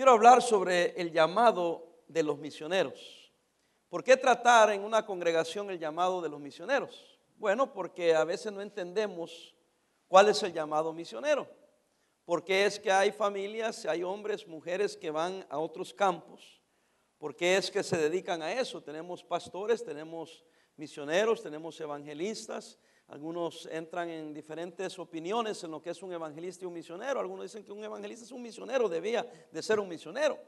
Quiero hablar sobre el llamado de los misioneros. ¿Por qué tratar en una congregación el llamado de los misioneros? Bueno, porque a veces no entendemos cuál es el llamado misionero. Porque es que hay familias, hay hombres, mujeres que van a otros campos. Porque es que se dedican a eso. Tenemos pastores, tenemos misioneros, tenemos evangelistas, algunos entran en diferentes opiniones en lo que es un evangelista y un misionero. Algunos dicen que un evangelista es un misionero, debía de ser un misionero.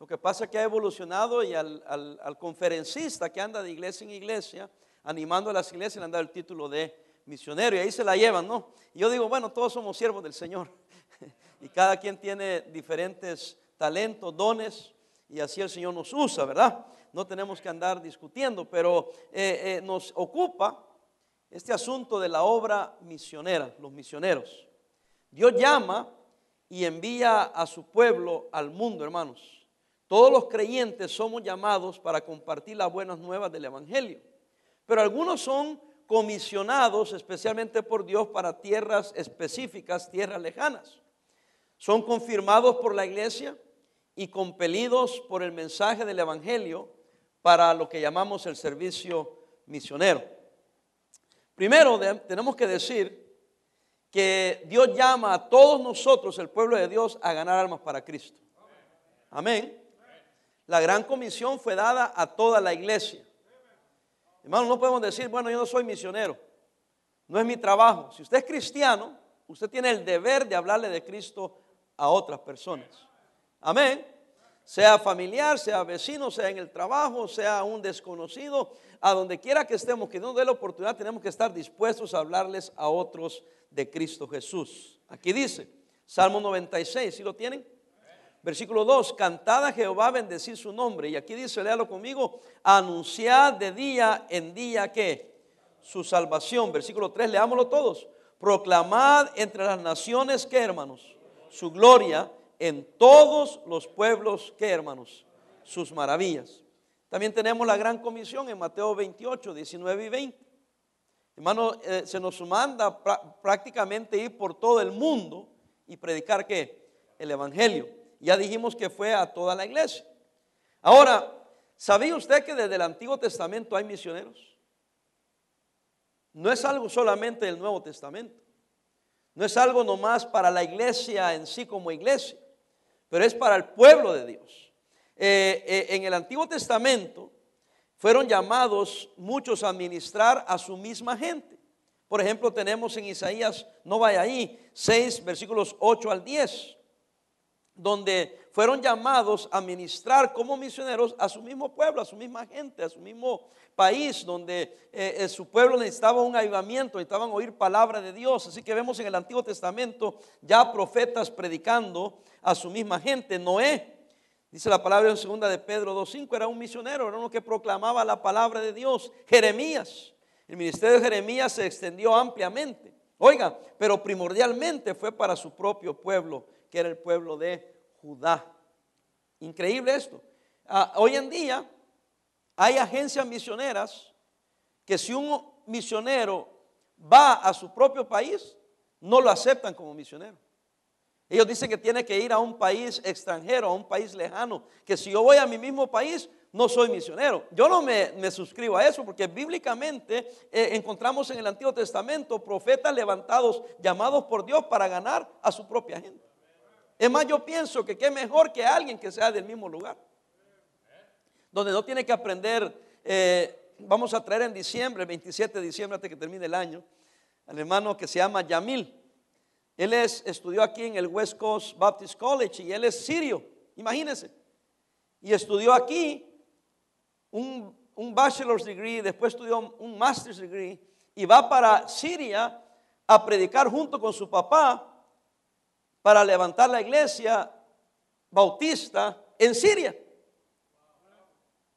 Lo que pasa es que ha evolucionado y al, conferencista que anda de iglesia en iglesia, animando a las iglesias, le han dado el título de misionero y ahí se la llevan, ¿no? Y yo digo, bueno, todos somos siervos del Señor y cada quien tiene diferentes talentos, dones y así el Señor nos usa, ¿verdad? No tenemos que andar discutiendo, pero eh, eh, nos ocupa este asunto de la obra misionera, los misioneros. Dios llama y envía a su pueblo al mundo, hermanos. Todos los creyentes somos llamados para compartir las buenas nuevas del Evangelio. Pero algunos son comisionados especialmente por Dios para tierras específicas, tierras lejanas. Son confirmados por la iglesia y compelidos por el mensaje del Evangelio para lo que llamamos el servicio misionero. Primero tenemos que decir que Dios llama a todos nosotros, el pueblo de Dios, a ganar almas para Cristo. Amén. La gran comisión fue dada a toda la iglesia. Hermanos, no podemos decir, bueno, yo no soy misionero. No es mi trabajo. Si usted es cristiano, usted tiene el deber de hablarle de Cristo a otras personas. Amén sea familiar, sea vecino, sea en el trabajo, sea un desconocido, a donde quiera que estemos, que no dé la oportunidad, tenemos que estar dispuestos a hablarles a otros de Cristo Jesús. Aquí dice, Salmo 96, ¿sí lo tienen? Versículo 2, cantad a Jehová, bendecir su nombre. Y aquí dice, léalo conmigo, anunciad de día en día que su salvación. Versículo 3, leámoslo todos. Proclamad entre las naciones que hermanos, su gloria en todos los pueblos, ¿qué hermanos? Sus maravillas. También tenemos la gran comisión en Mateo 28, 19 y 20. Hermano, eh, se nos manda prácticamente ir por todo el mundo y predicar qué? El Evangelio. Ya dijimos que fue a toda la iglesia. Ahora, ¿sabía usted que desde el Antiguo Testamento hay misioneros? No es algo solamente del Nuevo Testamento. No es algo nomás para la iglesia en sí como iglesia pero es para el pueblo de Dios. Eh, eh, en el Antiguo Testamento fueron llamados muchos a administrar a su misma gente. Por ejemplo, tenemos en Isaías, no vaya ahí, 6 versículos 8 al 10, donde fueron llamados a ministrar como misioneros a su mismo pueblo, a su misma gente, a su mismo país, donde eh, eh, su pueblo necesitaba un avivamiento, necesitaban oír palabra de Dios. Así que vemos en el Antiguo Testamento ya profetas predicando a su misma gente. Noé, dice la palabra en segunda de Pedro 2.5, era un misionero, era uno que proclamaba la palabra de Dios. Jeremías, el ministerio de Jeremías se extendió ampliamente. Oiga, pero primordialmente fue para su propio pueblo, que era el pueblo de Judá. Increíble esto. Ah, hoy en día hay agencias misioneras que si un misionero va a su propio país, no lo aceptan como misionero. Ellos dicen que tiene que ir a un país extranjero, a un país lejano, que si yo voy a mi mismo país, no soy misionero. Yo no me, suscribo a eso porque bíblicamente eh, encontramos en el Antiguo Testamento profetas levantados, llamados por Dios para ganar a su propia gente. Es más, yo pienso que qué mejor que alguien que sea del mismo lugar. Donde no tiene que aprender, eh, vamos a traer en diciembre, el 27 de diciembre, hasta que termine el año, al hermano que se llama Yamil. Él es, estudió aquí en el West Coast Baptist College y él es sirio, imagínense. Y estudió aquí un bachelor's degree, después estudió un master's degree y va para Siria a predicar junto con su papá para levantar la iglesia bautista en Siria.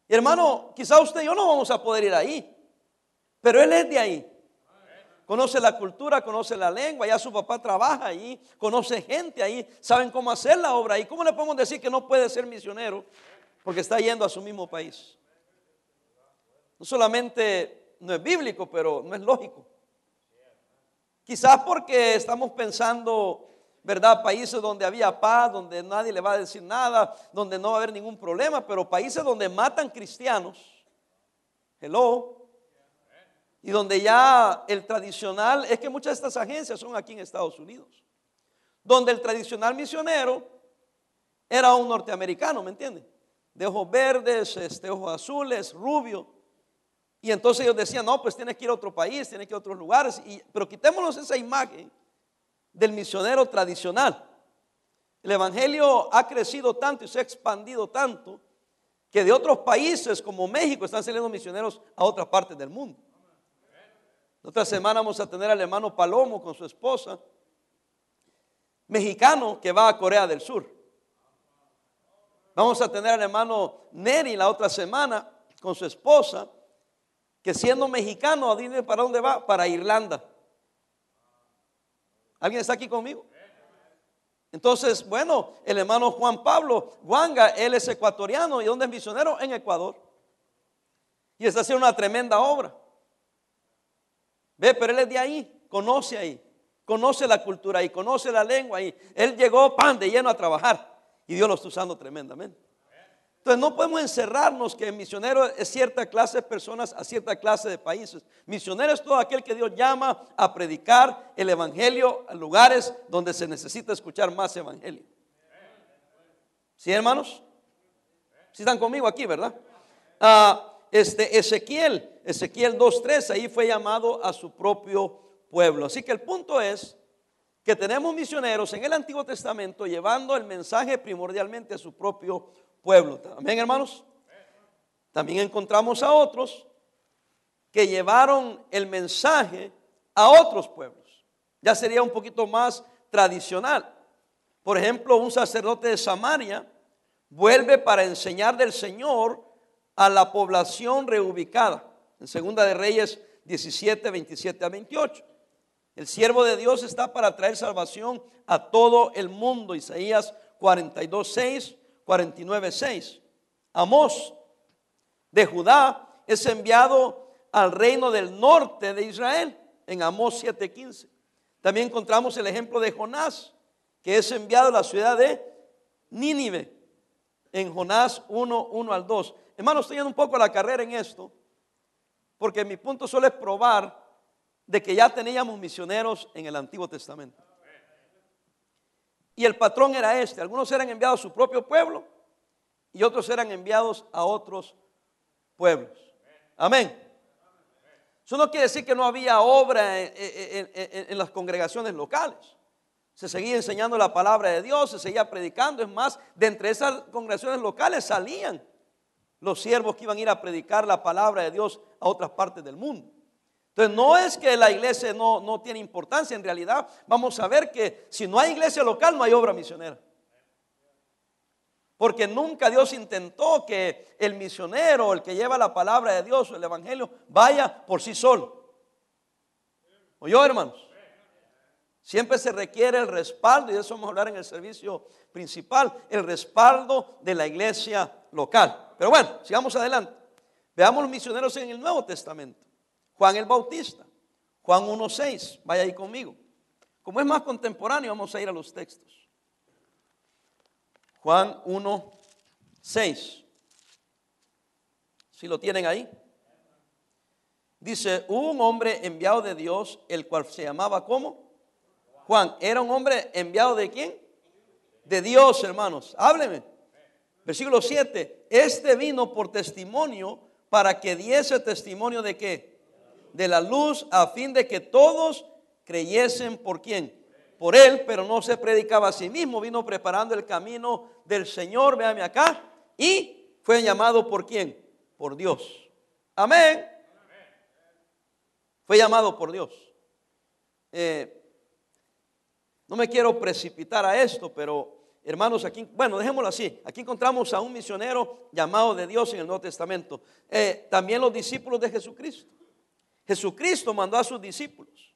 hermano, quizá usted y yo no vamos a poder ir ahí, pero él es de ahí. Conoce la cultura, conoce la lengua, ya su papá trabaja ahí, conoce gente ahí, saben cómo hacer la obra ahí. ¿Cómo le podemos decir que no puede ser misionero? Porque está yendo a su mismo país. No solamente no es bíblico, pero no es lógico. Quizás porque estamos pensando ¿verdad? Países donde había paz, donde nadie le va a decir nada, donde no va a haber ningún problema, pero países donde matan cristianos, hello, y donde ya el tradicional, es que muchas de estas agencias son aquí en Estados Unidos, donde el tradicional misionero era un norteamericano, ¿me entienden? De ojos verdes, este, ojos azules, rubio. Y entonces ellos decían, no, pues tienes que ir a otro país, tienes que ir a otros lugares. Y, pero quitémonos esa imagen del misionero tradicional. El Evangelio ha crecido tanto y se ha expandido tanto que de otros países como México están saliendo misioneros a otras partes del mundo. La otra semana vamos a tener al hermano Palomo con su esposa, mexicano que va a Corea del Sur. Vamos a tener al hermano Neri la otra semana con su esposa, que siendo mexicano, para dónde va, para Irlanda. ¿Alguien está aquí conmigo? Entonces, bueno, el hermano Juan Pablo Wanga, él es ecuatoriano y ¿dónde es misionero? En Ecuador. Y está haciendo una tremenda obra. Ve, pero él es de ahí, conoce ahí, conoce la cultura ahí, conoce la lengua ahí. Él llegó pan de lleno a trabajar y Dios lo está usando tremendamente. Entonces no podemos encerrarnos que misionero es cierta clase de personas a cierta clase de países. Misionero es todo aquel que Dios llama a predicar el evangelio a lugares donde se necesita escuchar más evangelio. ¿Sí, hermanos? ¿Sí están conmigo aquí, verdad? Ah, este Ezequiel, Ezequiel 2.3, ahí fue llamado a su propio pueblo. Así que el punto es que tenemos misioneros en el Antiguo Testamento llevando el mensaje primordialmente a su propio pueblo. Amén, hermanos. También encontramos a otros que llevaron el mensaje a otros pueblos. Ya sería un poquito más tradicional. Por ejemplo, un sacerdote de Samaria vuelve para enseñar del Señor a la población reubicada. En Segunda de Reyes 17, 27 a 28. El siervo de Dios está para traer salvación a todo el mundo. Isaías 42, 6 49.6. Amós de Judá es enviado al reino del norte de Israel en Amós 7.15. También encontramos el ejemplo de Jonás, que es enviado a la ciudad de Nínive en Jonás 1, 1 al 2. Hermanos, estoy yendo un poco a la carrera en esto, porque mi punto solo es probar de que ya teníamos misioneros en el Antiguo Testamento. Y el patrón era este. Algunos eran enviados a su propio pueblo y otros eran enviados a otros pueblos. Amén. Eso no quiere decir que no había obra en, las congregaciones locales. Se seguía enseñando la palabra de Dios, se seguía predicando. Es más, de entre esas congregaciones locales salían los siervos que iban a ir a predicar la palabra de Dios a otras partes del mundo. Entonces no es que la iglesia no, no tiene importancia, en realidad vamos a ver que si no hay iglesia local no hay obra misionera. Porque nunca Dios intentó que el misionero, el que lleva la palabra de Dios o el evangelio, vaya por sí solo. ¿Oyó, hermanos? Siempre se requiere el respaldo, y de eso vamos a hablar en el servicio principal, el respaldo de la iglesia local. Pero bueno, sigamos adelante. Veamos los misioneros en el Nuevo Testamento. Juan el Bautista, Juan 1.6, vaya ahí conmigo. Como es más contemporáneo, vamos a ir a los textos. Juan 1.6. Si lo tienen ahí. Dice, un hombre enviado de Dios, el cual se llamaba ¿cómo? Juan. ¿Era un hombre enviado de quién? De Dios, hermanos. Hábleme. Versículo 7. Este vino por testimonio para que diese testimonio de qué? De la luz a fin de que todos creyesen por quién. Por él, pero no se predicaba a sí mismo, vino preparando el camino del Señor, véame acá, y fue llamado por quién? Por Dios. Amén. Fue llamado por Dios. Eh, no me quiero precipitar a esto, pero hermanos, aquí, bueno, dejémoslo así. Aquí encontramos a un misionero llamado de Dios en el Nuevo Testamento. Eh, también los discípulos de Jesucristo. Jesucristo mandó a sus discípulos.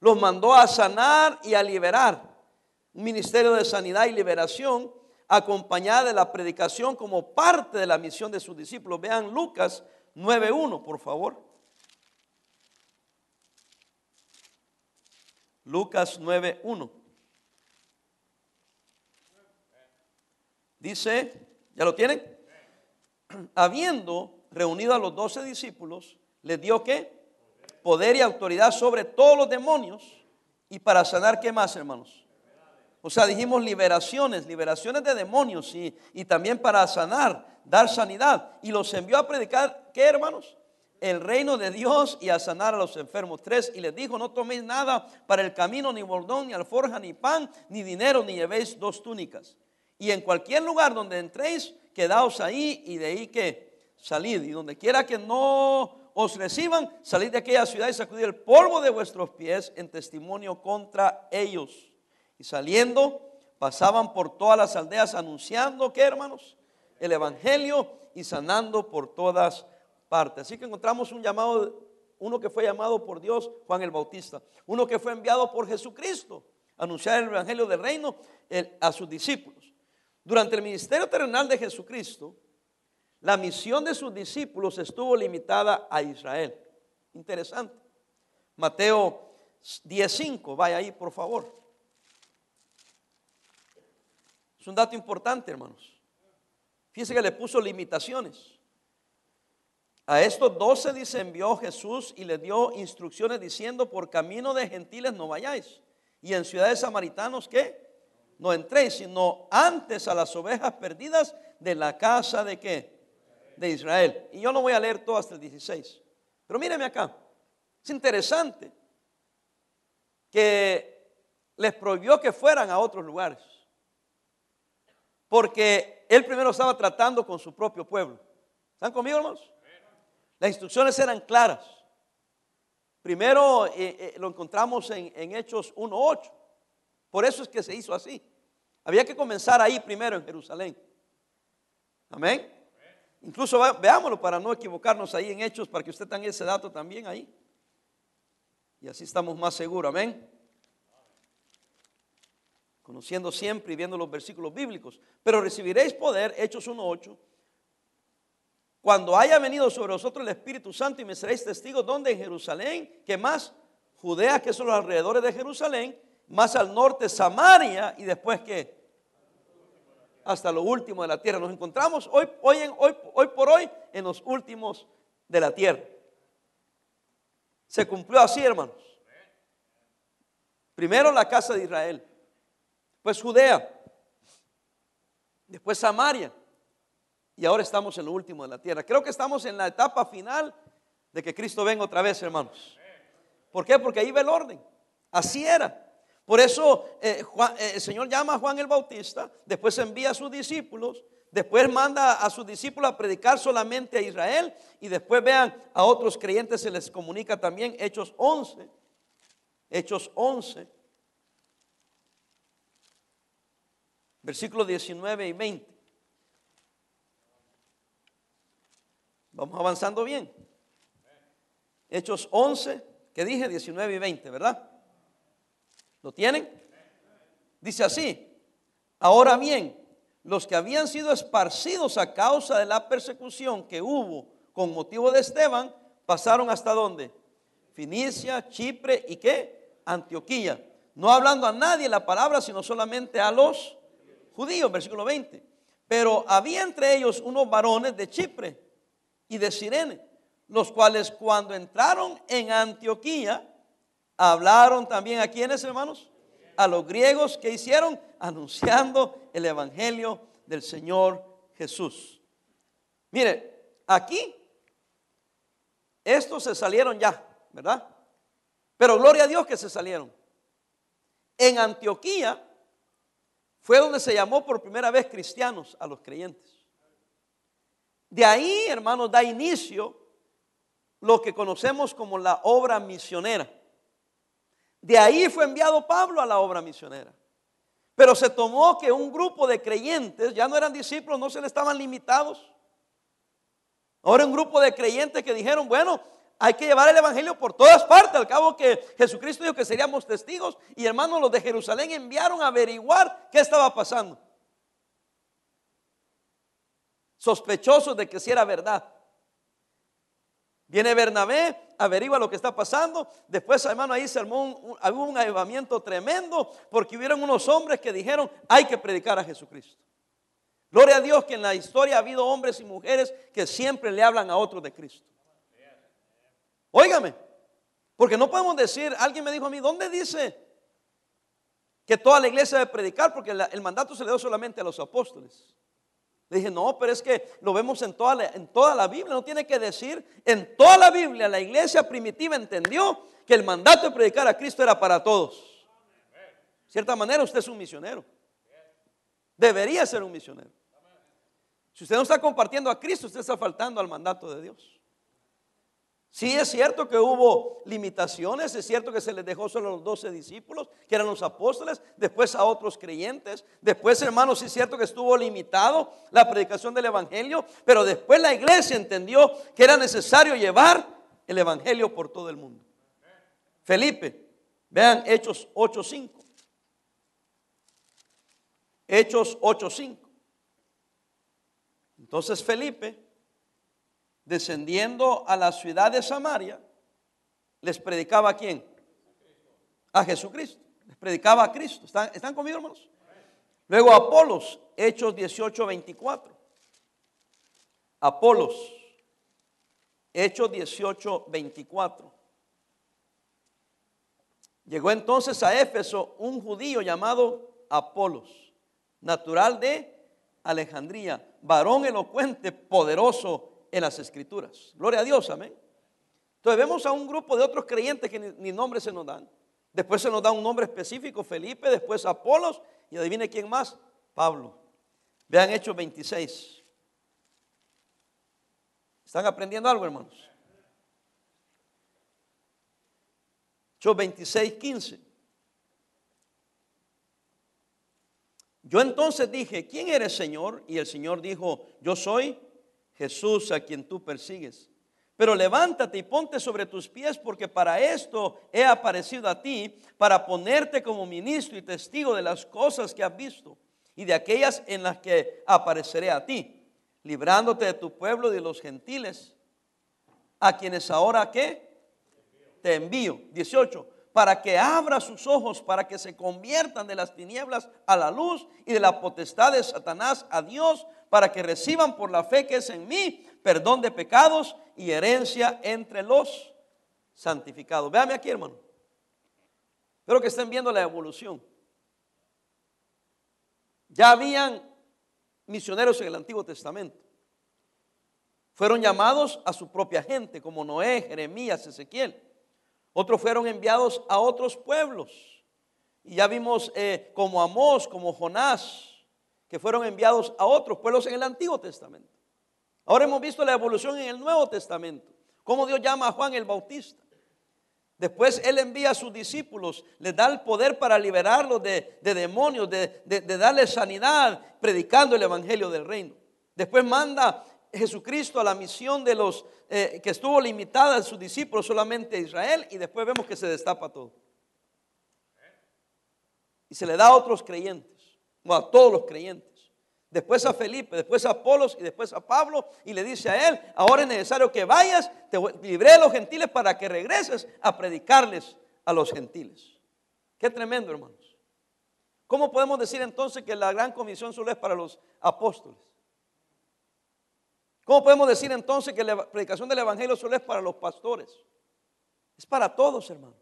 Los mandó a sanar y a liberar. Un ministerio de sanidad y liberación acompañada de la predicación como parte de la misión de sus discípulos. Vean Lucas 9.1, por favor. Lucas 9.1. Dice, ¿ya lo tienen? Habiendo reunido a los doce discípulos, les dio que Poder y autoridad sobre todos los demonios y para sanar, ¿qué más, hermanos? O sea, dijimos liberaciones, liberaciones de demonios y, y también para sanar, dar sanidad. Y los envió a predicar, ¿qué, hermanos? el reino de Dios y a sanar a los enfermos. Tres, y les dijo, no toméis nada para el camino, ni bordón, ni alforja, ni pan, ni dinero, ni llevéis dos túnicas. Y en cualquier lugar donde entréis, quedaos ahí y de ahí que salid. Y donde quiera que no os reciban, salid de aquella ciudad y sacudid el polvo de vuestros pies en testimonio contra ellos. Y saliendo, pasaban por todas las aldeas anunciando, ¿qué hermanos? El Evangelio y sanando por todas parte. Así que encontramos un llamado, uno que fue llamado por Dios, Juan el Bautista, uno que fue enviado por Jesucristo, a anunciar el Evangelio del Reino a sus discípulos. Durante el ministerio terrenal de Jesucristo, la misión de sus discípulos estuvo limitada a Israel. Interesante. Mateo 10.5, vaya ahí por favor. Es un dato importante, hermanos. Fíjense que le puso limitaciones. A estos doce dice envió Jesús y les dio instrucciones diciendo, por camino de gentiles no vayáis. Y en ciudades samaritanos, ¿qué? No entréis, sino antes a las ovejas perdidas de la casa de qué? De Israel. Y yo no voy a leer todo hasta el 16. Pero míreme acá. Es interesante que les prohibió que fueran a otros lugares. Porque él primero estaba tratando con su propio pueblo. ¿Están conmigo, hermanos? Las instrucciones eran claras. Primero eh, eh, lo encontramos en, en Hechos 1.8. Por eso es que se hizo así. Había que comenzar ahí primero en Jerusalén. Amén. Incluso veámoslo para no equivocarnos ahí en Hechos, para que usted tenga ese dato también ahí. Y así estamos más seguros. Amén. Conociendo siempre y viendo los versículos bíblicos. Pero recibiréis poder, Hechos 1.8 cuando haya venido sobre vosotros el Espíritu Santo y me seréis testigos, ¿dónde? En Jerusalén, ¿qué más? Judea, que son los alrededores de Jerusalén, más al norte Samaria y después que hasta lo último de la tierra. Nos encontramos hoy, hoy, hoy, hoy por hoy en los últimos de la tierra. Se cumplió así, hermanos. Primero la casa de Israel, pues Judea, después Samaria, y ahora estamos en lo último de la tierra. Creo que estamos en la etapa final de que Cristo venga otra vez, hermanos. ¿Por qué? Porque ahí ve el orden. Así era. Por eso eh, eh, el Señor llama a Juan el Bautista, después envía a sus discípulos, después manda a sus discípulos a predicar solamente a Israel y después vean a otros creyentes se les comunica también Hechos 11. Hechos 11. Versículos 19 y 20. Vamos avanzando bien. Hechos 11, que dije 19 y 20, ¿verdad? ¿Lo tienen? Dice así, ahora bien, los que habían sido esparcidos a causa de la persecución que hubo con motivo de Esteban, pasaron hasta dónde? Finicia, Chipre y qué? Antioquía. No hablando a nadie la palabra, sino solamente a los judíos, versículo 20. Pero había entre ellos unos varones de Chipre y de Sirene, los cuales cuando entraron en Antioquía, hablaron también a quienes, hermanos, a los griegos que hicieron anunciando el evangelio del Señor Jesús. Mire, aquí estos se salieron ya, ¿verdad? Pero gloria a Dios que se salieron. En Antioquía fue donde se llamó por primera vez cristianos a los creyentes. De ahí, hermanos, da inicio lo que conocemos como la obra misionera. De ahí fue enviado Pablo a la obra misionera. Pero se tomó que un grupo de creyentes, ya no eran discípulos, no se le estaban limitados. Ahora un grupo de creyentes que dijeron, bueno, hay que llevar el Evangelio por todas partes. Al cabo que Jesucristo dijo que seríamos testigos. Y hermanos, los de Jerusalén enviaron a averiguar qué estaba pasando sospechosos de que si era verdad. Viene Bernabé, averigua lo que está pasando. Después, hermano, ahí se armó un, hubo un avivamiento tremendo porque hubieron unos hombres que dijeron, hay que predicar a Jesucristo. Gloria a Dios que en la historia ha habido hombres y mujeres que siempre le hablan a otros de Cristo. Óigame, porque no podemos decir, alguien me dijo a mí, ¿dónde dice que toda la iglesia debe predicar? Porque el mandato se le dio solamente a los apóstoles. Le dije, no, pero es que lo vemos en toda, la, en toda la Biblia, no tiene que decir, en toda la Biblia la iglesia primitiva entendió que el mandato de predicar a Cristo era para todos. De cierta manera usted es un misionero. Debería ser un misionero. Si usted no está compartiendo a Cristo, usted está faltando al mandato de Dios. Sí es cierto que hubo limitaciones, es cierto que se les dejó solo a los doce discípulos, que eran los apóstoles, después a otros creyentes, después hermanos, sí es cierto que estuvo limitado la predicación del Evangelio, pero después la iglesia entendió que era necesario llevar el Evangelio por todo el mundo. Felipe, vean Hechos 8.5. Hechos 8.5. Entonces Felipe descendiendo a la ciudad de Samaria, les predicaba a quién? A Jesucristo. Les predicaba a Cristo. ¿Están, ¿están conmigo, hermanos? Luego Apolos, Hechos 18, 24. Apolos, Hechos 18, 24. Llegó entonces a Éfeso un judío llamado Apolos, natural de Alejandría, varón elocuente, poderoso en las escrituras. Gloria a Dios, amén. Entonces vemos a un grupo de otros creyentes que ni, nombre se nos dan. Después se nos da un nombre específico, Felipe, después Apolos, y adivine quién más, Pablo. Vean Hechos 26. ¿Están aprendiendo algo, hermanos? Hechos 26, 15. Yo entonces dije, ¿quién eres, Señor? Y el Señor dijo, yo soy Jesús a quien tú persigues. Pero levántate y ponte sobre tus pies porque para esto he aparecido a ti, para ponerte como ministro y testigo de las cosas que has visto y de aquellas en las que apareceré a ti, librándote de tu pueblo y de los gentiles, a quienes ahora qué? Te envío. 18 para que abra sus ojos, para que se conviertan de las tinieblas a la luz y de la potestad de Satanás a Dios, para que reciban por la fe que es en mí perdón de pecados y herencia entre los santificados. Véame aquí, hermano. Espero que estén viendo la evolución. Ya habían misioneros en el Antiguo Testamento. Fueron llamados a su propia gente, como Noé, Jeremías, Ezequiel. Otros fueron enviados a otros pueblos. Y ya vimos eh, como Amós, como Jonás, que fueron enviados a otros pueblos en el Antiguo Testamento. Ahora hemos visto la evolución en el Nuevo Testamento. Cómo Dios llama a Juan el Bautista. Después Él envía a sus discípulos, les da el poder para liberarlos de, demonios, de, de, darles sanidad, predicando el Evangelio del Reino. Después manda Jesucristo a la misión de los eh, que estuvo limitada a sus discípulos solamente a Israel y después vemos que se destapa todo. Y se le da a otros creyentes, a todos los creyentes. Después a Felipe, después a Apolos y después a Pablo y le dice a él, ahora es necesario que vayas, te libré de los gentiles para que regreses a predicarles a los gentiles. Qué tremendo, hermanos. ¿Cómo podemos decir entonces que la gran comisión solo es para los apóstoles? ¿Cómo podemos decir entonces que la predicación del Evangelio solo es para los pastores? Es para todos, hermanos.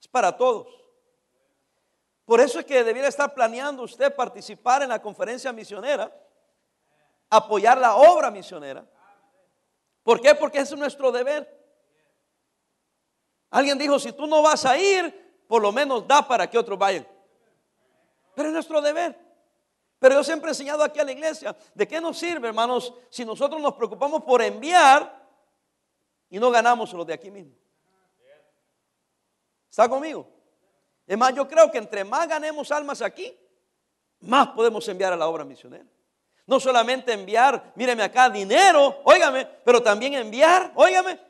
Es para todos. Por eso es que debiera estar planeando usted participar en la conferencia misionera, apoyar la obra misionera. ¿Por qué? Porque es nuestro deber. Alguien dijo, si tú no vas a ir, por lo menos da para que otros vayan. Pero es nuestro deber. Pero yo siempre he enseñado aquí a la iglesia, ¿de qué nos sirve, hermanos, si nosotros nos preocupamos por enviar y no ganamos los de aquí mismo? ¿Está conmigo? Es más, yo creo que entre más ganemos almas aquí, más podemos enviar a la obra misionera. No solamente enviar, míreme acá, dinero, óigame, pero también enviar, óigame,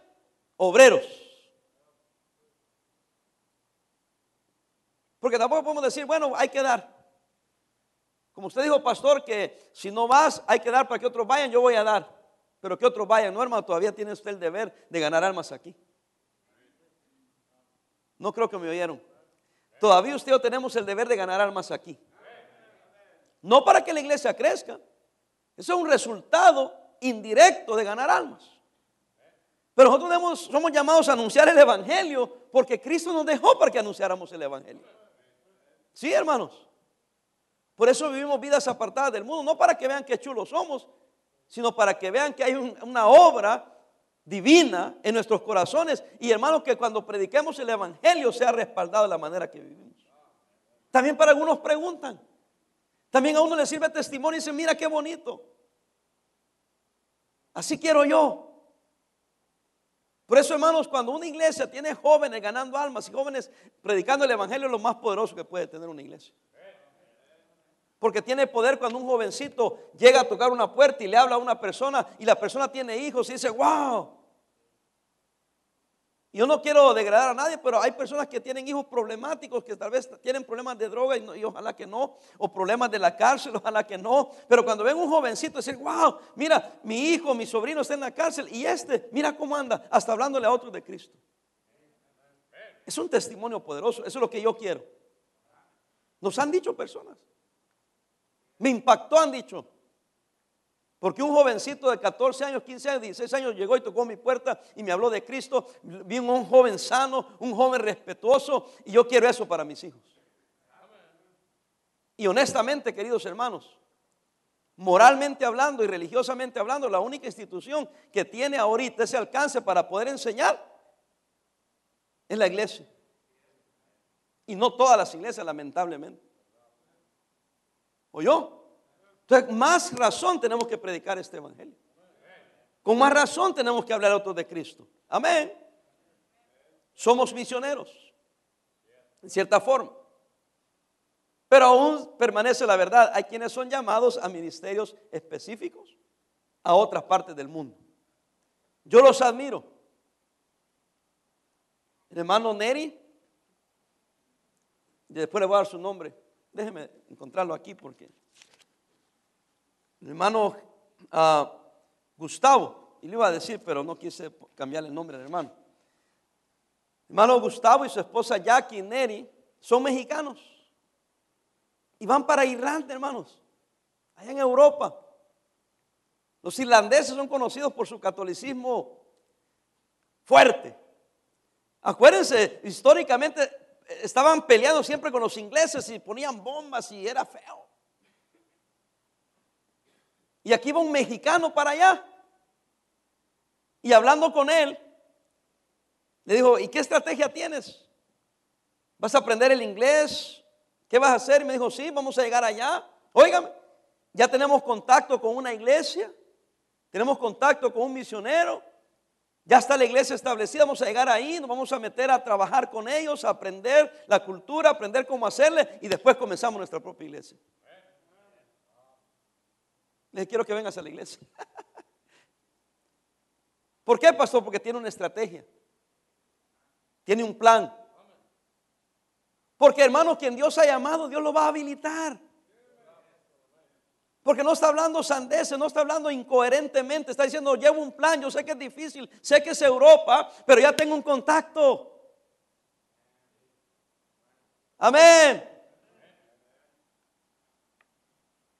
obreros. Porque tampoco podemos decir, bueno, hay que dar. Como usted dijo, pastor, que si no vas, hay que dar para que otros vayan, yo voy a dar. Pero que otros vayan, no hermano, todavía tiene usted el deber de ganar almas aquí. No creo que me oyeron. Todavía usted yo tenemos el deber de ganar almas aquí. no para que la iglesia crezca. Eso es un resultado indirecto de ganar almas. Pero nosotros somos llamados a anunciar el Evangelio porque Cristo nos dejó para que anunciáramos el Evangelio. Sí, hermanos. Por eso vivimos vidas apartadas del mundo, no para que vean qué chulos somos, sino para que vean que hay una obra divina en nuestros corazones y hermanos que cuando prediquemos el Evangelio sea respaldado de la manera que vivimos. También para algunos preguntan, también a uno le sirve testimonio y dice, mira qué bonito. Así quiero yo. Por eso, hermanos, cuando una iglesia tiene jóvenes ganando almas y jóvenes predicando el Evangelio, es lo más poderoso que puede tener una iglesia. Porque tiene poder cuando un jovencito llega a tocar una puerta y le habla a una persona y la persona tiene hijos y dice, wow. Yo no quiero degradar a nadie, pero hay personas que tienen hijos problemáticos, que tal vez tienen problemas de droga y, ojalá que no, o problemas de la cárcel, ojalá que no. Pero cuando ven un jovencito decir, wow, mira, mi hijo, mi sobrino está en la cárcel y este, mira cómo anda, hasta hablándole a otros de Cristo. Es un testimonio poderoso, eso es lo que yo quiero. Nos han dicho personas. Me impactó, han dicho. Porque un jovencito de 14 años, 15 años, 16 años llegó y tocó mi puerta y me habló de Cristo. Vi un joven sano, un joven respetuoso y yo quiero eso para mis hijos. Y honestamente, queridos hermanos, moralmente hablando y religiosamente hablando, la única institución que tiene ahorita ese alcance para poder enseñar es la iglesia. Y no todas las iglesias, lamentablemente. ¿Oyó? Entonces, más razón tenemos que predicar este evangelio. Con más razón tenemos que hablar a otros de Cristo. Amén. Somos misioneros, en cierta forma. Pero aún permanece la verdad. Hay quienes son llamados a ministerios específicos a otras partes del mundo. Yo los admiro. El hermano Neri, después le voy a dar su nombre. Déjeme encontrarlo aquí porque el hermano ah, Gustavo, y le iba a decir, pero no quise cambiar el nombre del hermano. hermano Gustavo y su esposa Jackie Neri son mexicanos y van para Irlanda, hermanos, allá en Europa. Los irlandeses son conocidos por su catolicismo fuerte. Acuérdense, históricamente estaban peleando siempre con los ingleses y ponían bombas y era feo. Y aquí va un mexicano para allá. Y hablando con él, le dijo, ¿y qué estrategia tienes? ¿Vas a aprender el inglés? ¿Qué vas a hacer? Y me dijo, sí, vamos a llegar allá. Óigame, ya tenemos contacto con una iglesia, tenemos contacto con un misionero, ya está la iglesia establecida, vamos a llegar ahí, nos vamos a meter a trabajar con ellos, a aprender la cultura, aprender cómo hacerle y después comenzamos nuestra propia iglesia. Le quiero que vengas a la iglesia. ¿Por qué, pastor? Porque tiene una estrategia. Tiene un plan. Porque hermano, quien Dios ha llamado, Dios lo va a habilitar. Porque no está hablando sandeces, no está hablando incoherentemente, está diciendo, llevo un plan, yo sé que es difícil, sé que es Europa, pero ya tengo un contacto. Amén.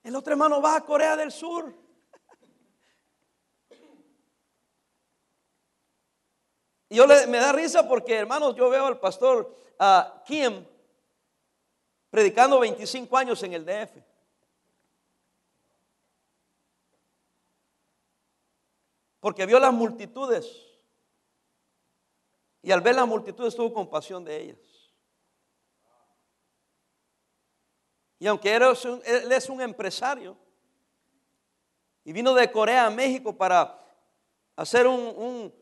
El otro hermano va a Corea del Sur. Y yo le, me da risa porque, hermanos, yo veo al pastor uh, Kim predicando 25 años en el DF. Porque vio las multitudes. Y al ver las multitudes tuvo compasión de ellas. Y aunque él es un, empresario y vino de Corea a México para hacer un,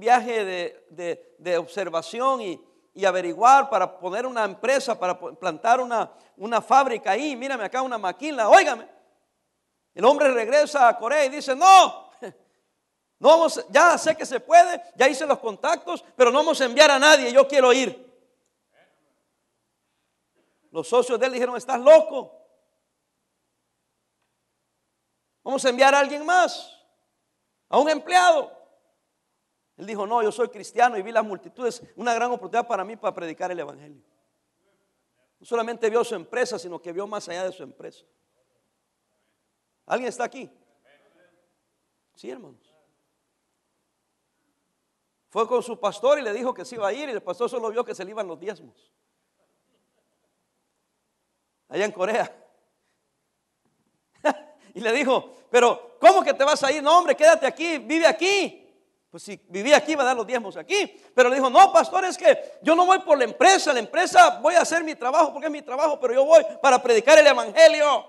viaje de, observación y, averiguar, para poner una empresa, para plantar una, una fábrica ahí, mírame acá una maquila, óigame. El hombre regresa a Corea y dice, no, no vamos, ya sé que se puede, ya hice los contactos, pero no vamos a enviar a nadie, yo quiero ir. Los socios de él dijeron, estás loco. Vamos a enviar a alguien más, a un empleado. Él dijo, no, yo soy cristiano y vi las multitudes, una gran oportunidad para mí para predicar el Evangelio. No solamente vio su empresa, sino que vio más allá de su empresa. ¿Alguien está aquí? Sí, hermanos. Fue con su pastor y le dijo que se iba a ir y el pastor solo vio que se le iban los diezmos. Allá en Corea. y le dijo, pero ¿cómo que te vas a ir? No, hombre, quédate aquí, vive aquí. Pues si vivía aquí, va a dar los diezmos aquí. Pero le dijo, no, pastor, es que yo no voy por la empresa. La empresa voy a hacer mi trabajo porque es mi trabajo, pero yo voy para predicar el evangelio.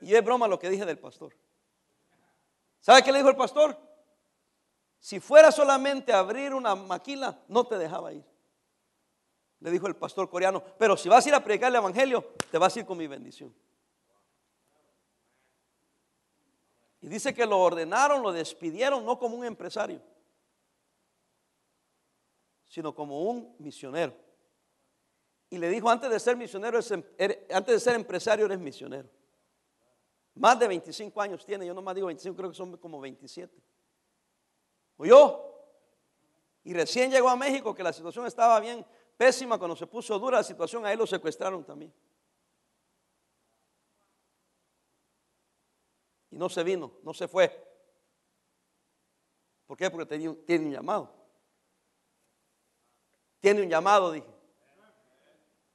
Y es broma lo que dije del pastor. ¿Sabe qué le dijo el pastor? Si fuera solamente abrir una maquila, no te dejaba ir. Le dijo el pastor coreano, pero si vas a ir a predicar el evangelio, te vas a ir con mi bendición. Y dice que lo ordenaron, lo despidieron, no como un empresario, sino como un misionero. Y le dijo, antes de ser misionero, em, antes de ser empresario, eres misionero. Más de 25 años tiene, yo no más digo 25, creo que son como 27. ¿Oyó? Y recién llegó a México, que la situación estaba bien pésima, cuando se puso dura la situación, a él lo secuestraron también. Y no se vino, no se fue. ¿Por qué? Porque tenía, tiene un llamado. Tiene un llamado, dije.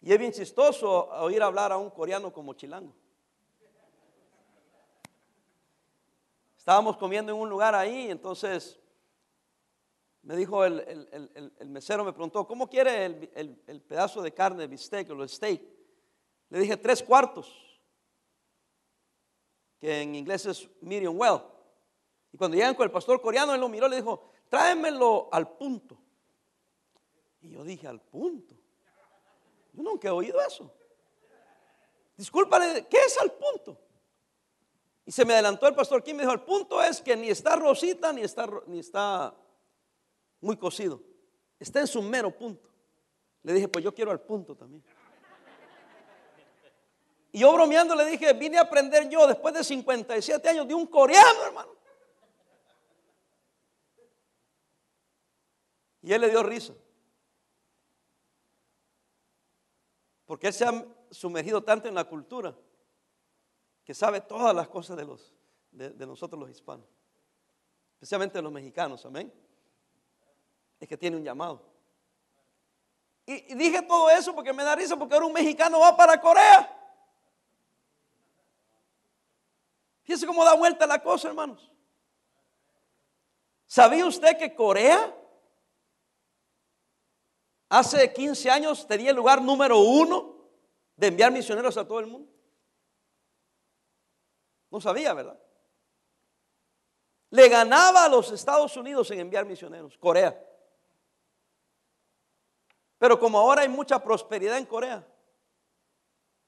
Y es bien chistoso oír hablar a un coreano como chilango. Estábamos comiendo en un lugar ahí, entonces me dijo el, mesero, me preguntó, ¿cómo quiere el, pedazo de carne, de bistec o el steak? Le dije, tres cuartos que en inglés es medium well. Y cuando llegan con el pastor coreano, él lo miró y le dijo, tráemelo al punto. Y yo dije, al punto. Yo nunca he oído eso. Discúlpale, ¿qué es al punto? Y se me adelantó el pastor Kim y me dijo, al punto es que ni está rosita ni está, ni está muy cocido. Está en su mero punto. Le dije, pues yo quiero al punto también. Y yo bromeando le dije, vine a aprender yo después de 57 años de un coreano, hermano. Y él le dio risa. Porque él se ha sumergido tanto en la cultura que sabe todas las cosas de, los, de, nosotros los hispanos. Especialmente los mexicanos, amén. Es que tiene un llamado. Y, dije todo eso porque me da risa porque ahora un mexicano va para Corea. Fíjese cómo da vuelta la cosa, hermanos. ¿Sabía usted que Corea hace 15 años tenía el lugar número uno de enviar misioneros a todo el mundo? No sabía, ¿verdad? Le ganaba a los Estados Unidos en enviar misioneros, Corea. Pero como ahora hay mucha prosperidad en Corea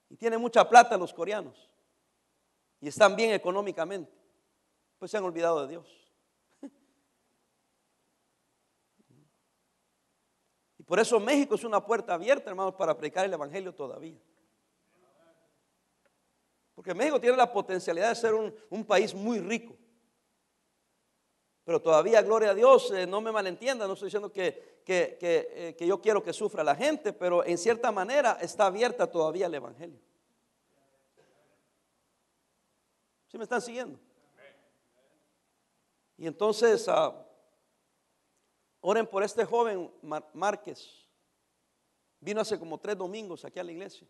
y tiene mucha plata los coreanos, y están bien económicamente, pues se han olvidado de Dios. Y por eso México es una puerta abierta, hermanos, para predicar el Evangelio todavía. Porque México tiene la potencialidad de ser un, país muy rico. Pero todavía, gloria a Dios, eh, no me malentienda, no estoy diciendo que, eh, que yo quiero que sufra la gente, pero en cierta manera está abierta todavía el Evangelio. ¿Sí me están siguiendo? Y entonces, uh, oren por este joven Márquez. Vino hace como tres domingos aquí a la iglesia.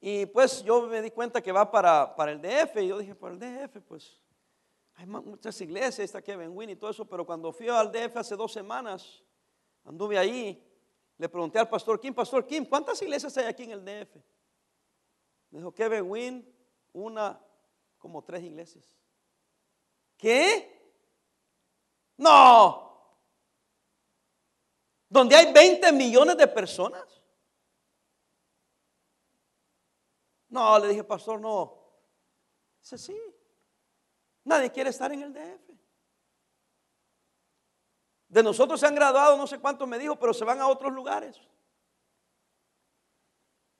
Y pues yo me di cuenta que va para, para el DF. Y yo dije, para el DF, pues hay muchas iglesias, está Kevin Win y todo eso. Pero cuando fui al DF hace dos semanas, anduve ahí. Le pregunté al pastor Kim, Pastor Kim, ¿cuántas iglesias hay aquí en el DF? Me dijo, Kevin Win, una, como tres iglesias. ¿Qué? No. Donde hay 20 millones de personas. No, le dije, pastor, no. Dice, sí. Nadie quiere estar en el DF. De nosotros se han graduado, no sé cuántos me dijo, pero se van a otros lugares.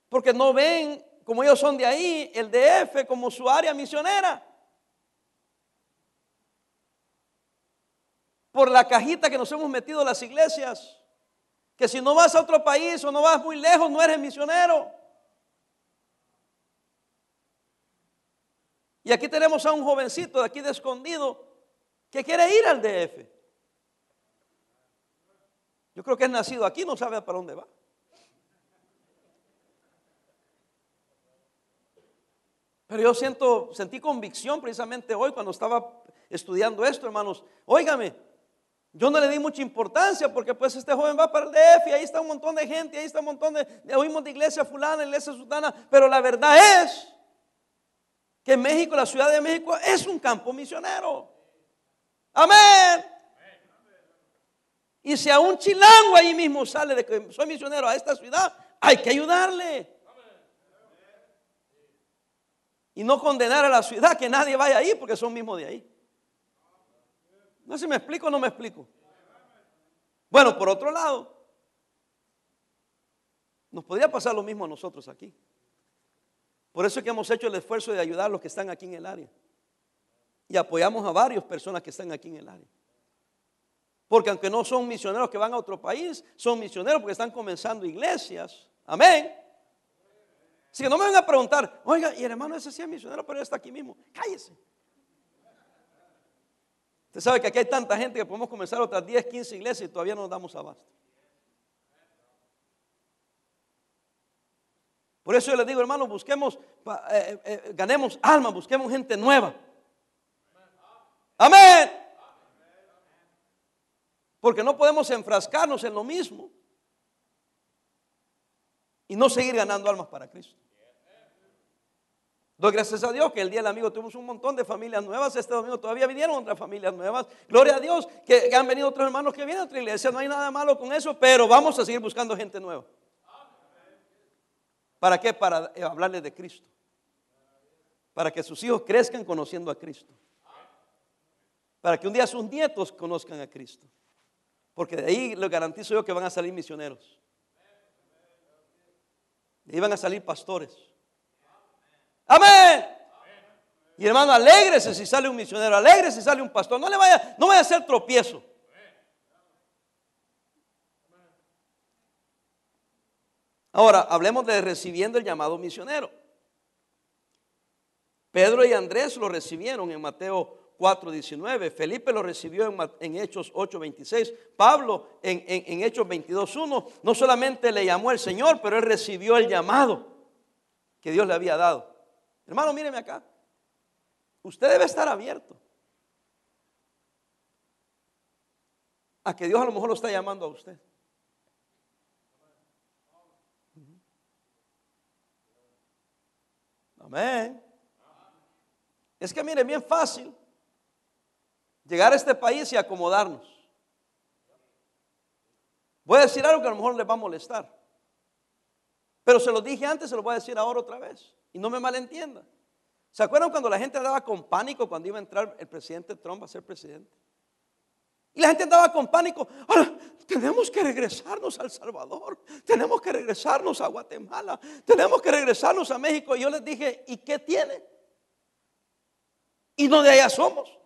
Porque no ven como ellos son de ahí, el DF como su área misionera. Por la cajita que nos hemos metido las iglesias, que si no vas a otro país o no vas muy lejos, no eres misionero. Y aquí tenemos a un jovencito de aquí de escondido que quiere ir al DF. Yo creo que es nacido aquí, no sabe para dónde va. Pero yo siento, sentí convicción precisamente hoy cuando estaba estudiando esto, hermanos. Óigame, yo no le di mucha importancia porque pues este joven va para el DF y ahí está un montón de gente, ahí está un montón de, oímos de iglesia fulana, iglesia sultana, pero la verdad es que México, la Ciudad de México, es un campo misionero. Amén. Y si a un chilango ahí mismo sale de que soy misionero a esta ciudad, hay que ayudarle. Y no condenar a la ciudad que nadie vaya ahí porque son mismos de ahí. No sé si me explico o no me explico. Bueno, por otro lado, nos podría pasar lo mismo a nosotros aquí. Por eso es que hemos hecho el esfuerzo de ayudar a los que están aquí en el área. Y apoyamos a varias personas que están aquí en el área. Porque aunque no son misioneros que van a otro país, son misioneros porque están comenzando iglesias. Amén. Así que no me vengan a preguntar, oiga, y el hermano ese sí es misionero, pero él está aquí mismo. Cállese. Usted sabe que aquí hay tanta gente que podemos comenzar otras 10, 15 iglesias y todavía no nos damos abasto. Por eso yo les digo, hermano, busquemos, eh, eh, eh, ganemos alma, busquemos gente nueva. Amén. Porque no podemos enfrascarnos en lo mismo y no seguir ganando almas para Cristo. Doy gracias a Dios que el día del amigo tuvimos un montón de familias nuevas. Este domingo todavía vinieron otras familias nuevas. Gloria a Dios que, han venido otros hermanos que vienen a otra iglesia. No hay nada malo con eso, pero vamos a seguir buscando gente nueva. ¿Para qué? Para hablarles de Cristo. Para que sus hijos crezcan conociendo a Cristo. Para que un día sus nietos conozcan a Cristo. Porque de ahí les garantizo yo que van a salir misioneros. De ahí van a salir pastores. Amén. Y hermano, alégrese si sale un misionero, alégrese si sale un pastor. No le vaya, no vaya a ser tropiezo. Ahora, hablemos de recibiendo el llamado misionero. Pedro y Andrés lo recibieron en Mateo 4:19. Felipe lo recibió en, Hechos 8:26. Pablo en Hechos 22:1. No solamente le llamó el Señor, pero él recibió el llamado que Dios le había dado. Hermano, míreme acá. Usted debe estar abierto a que Dios a lo mejor lo está llamando a usted. Amén. Es que mire, bien fácil llegar a este país y acomodarnos. Voy a decir algo que a lo mejor le va a molestar. Pero se lo dije antes, se lo voy a decir ahora otra vez. Y no me malentienda. ¿Se acuerdan cuando la gente andaba con pánico cuando iba a entrar el presidente Trump a ser presidente? Y la gente andaba con pánico. Ahora, tenemos que regresarnos a El Salvador. Tenemos que regresarnos a Guatemala. Tenemos que regresarnos a México. Y yo les dije, ¿y qué tiene? Y no allá somos.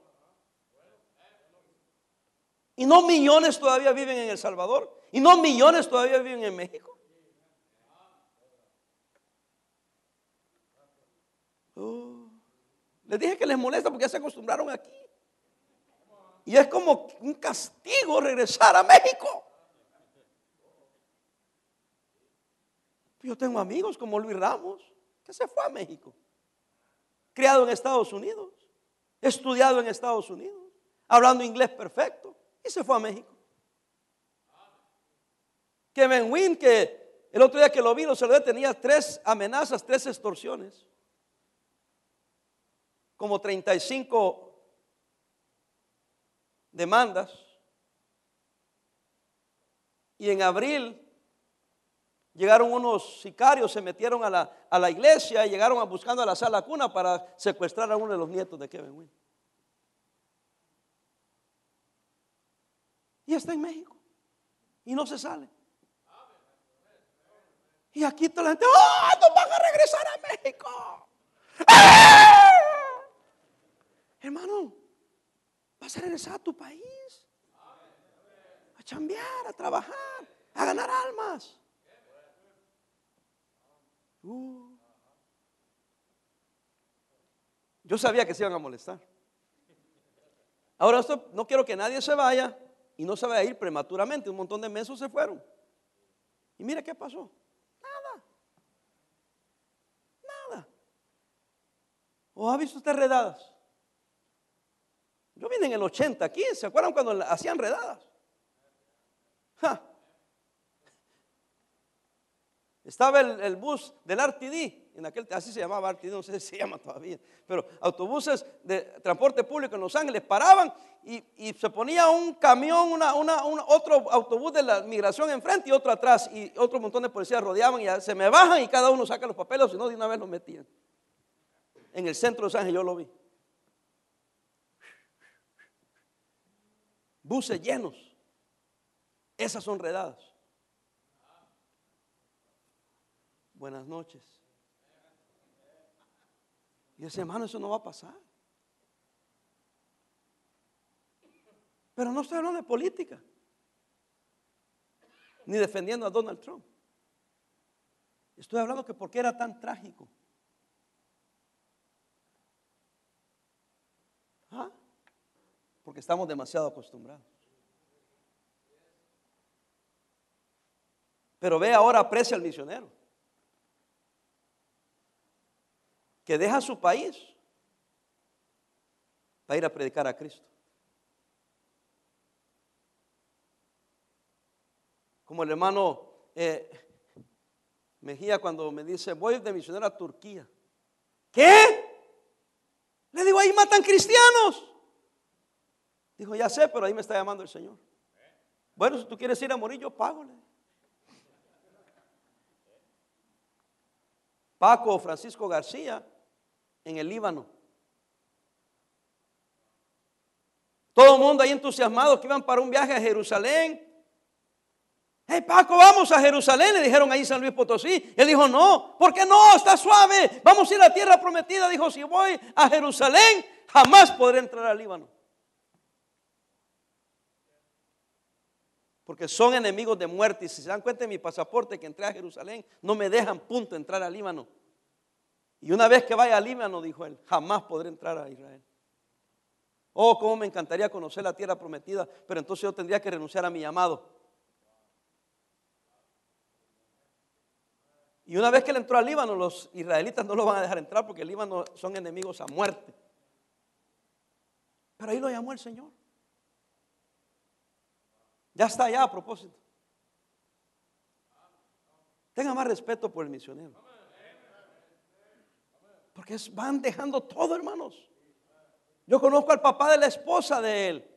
Y no millones todavía viven en El Salvador. Y no millones todavía viven en México. Oh. Les dije que les molesta porque ya se acostumbraron aquí. Y es como un castigo regresar a México. Yo tengo amigos como Luis Ramos, que se fue a México. Criado en Estados Unidos, estudiado en Estados Unidos, hablando inglés perfecto, y se fue a México. Kevin Wynn, que el otro día que lo vi, lo saludé, tenía tres amenazas, tres extorsiones como 35 demandas. Y en abril llegaron unos sicarios, se metieron a la, a la iglesia y llegaron buscando a la sala cuna para secuestrar a uno de los nietos de Kevin Wynn. Y está en México. Y no se sale. Y aquí toda la gente, ¡oh, no van a regresar a México! Hermano, vas a regresar a tu país. A chambear, a trabajar, a ganar almas. Uh. Yo sabía que se iban a molestar. Ahora, esto, no quiero que nadie se vaya y no se vaya a ir prematuramente. Un montón de meses se fueron. Y mira qué pasó. Nada. Nada. ¿O ha visto usted redadas? Yo vine en el 80 aquí, ¿se acuerdan cuando hacían redadas? Estaba el, bus del RTD, en aquel, así se llamaba RTD, no sé si se llama todavía, pero autobuses de transporte público en Los Ángeles paraban y, se ponía un camión, una, otro autobús de la migración enfrente y otro atrás, y otro montón de policías rodeaban y se me bajan y cada uno saca los papeles, si no, de una vez los metían. En el centro de Los Ángeles yo lo vi. Buses llenos. Esas son redadas. buenas noches. Y ese hermano, eso no va a pasar. Pero no estoy hablando de política, ni defendiendo a Donald Trump. Estoy hablando que por qué era tan trágico. ¿Ah? Porque estamos demasiado acostumbrados. Pero ve ahora, aprecia al misionero. que deja su país para ir a predicar a Cristo. Como el hermano eh, Mejía cuando me dice, voy de misionero a Turquía. ¿Qué? Le digo, ahí matan cristianos. Dijo, ya sé, pero ahí me está llamando el Señor. Bueno, si tú quieres ir a morir, yo pago. Paco Francisco García en el Líbano. Todo el mundo ahí entusiasmado que iban para un viaje a Jerusalén. Hey Paco, vamos a Jerusalén, le dijeron ahí San Luis Potosí. Él dijo, no, ¿por qué no? Está suave. Vamos a ir a la tierra prometida. Dijo, si voy a Jerusalén, jamás podré entrar al Líbano. Porque son enemigos de muerte. Y si se dan cuenta de mi pasaporte que entré a Jerusalén, no me dejan punto entrar al Líbano. Y una vez que vaya a Líbano, dijo él, jamás podré entrar a Israel. Oh, cómo me encantaría conocer la tierra prometida, pero entonces yo tendría que renunciar a mi llamado. Y una vez que él entró al Líbano, los israelitas no lo van a dejar entrar porque el Líbano son enemigos a muerte. Pero ahí lo llamó el Señor. Ya está allá a propósito. Tenga más respeto por el misionero. Porque van dejando todo, hermanos. Yo conozco al papá de la esposa de él.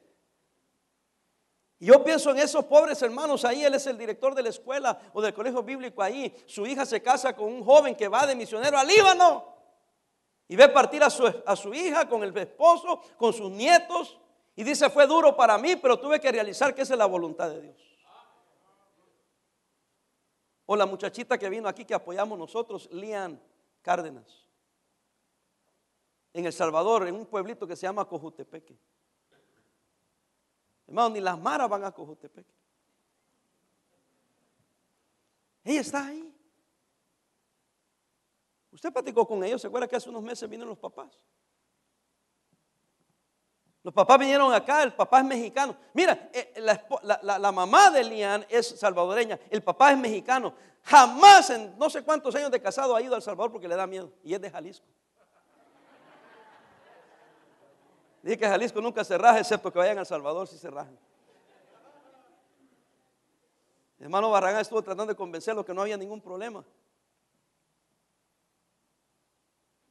Y yo pienso en esos pobres hermanos ahí, él es el director de la escuela o del colegio bíblico ahí. Su hija se casa con un joven que va de misionero al Líbano. Y ve partir a a su hija con el esposo, con sus nietos. Y dice, fue duro para mí, pero tuve que realizar que esa es la voluntad de Dios. O la muchachita que vino aquí que apoyamos nosotros, Lian Cárdenas en El Salvador, en un pueblito que se llama Cojutepeque. Hermano, ni las maras van a Cojutepeque. Ella está ahí. Usted platicó con ellos, ¿se acuerda que hace unos meses vinieron los papás? Los papás vinieron acá, el papá es mexicano. Mira, eh, la, mamá de Lian es salvadoreña, el papá es mexicano. Jamás en no sé cuántos años de casado ha ido al Salvador porque le da miedo y es de Jalisco. Dije que Jalisco nunca se raja, excepto que vayan a El Salvador si se rajan. El hermano Barragán estuvo tratando de convencerlo que no había ningún problema.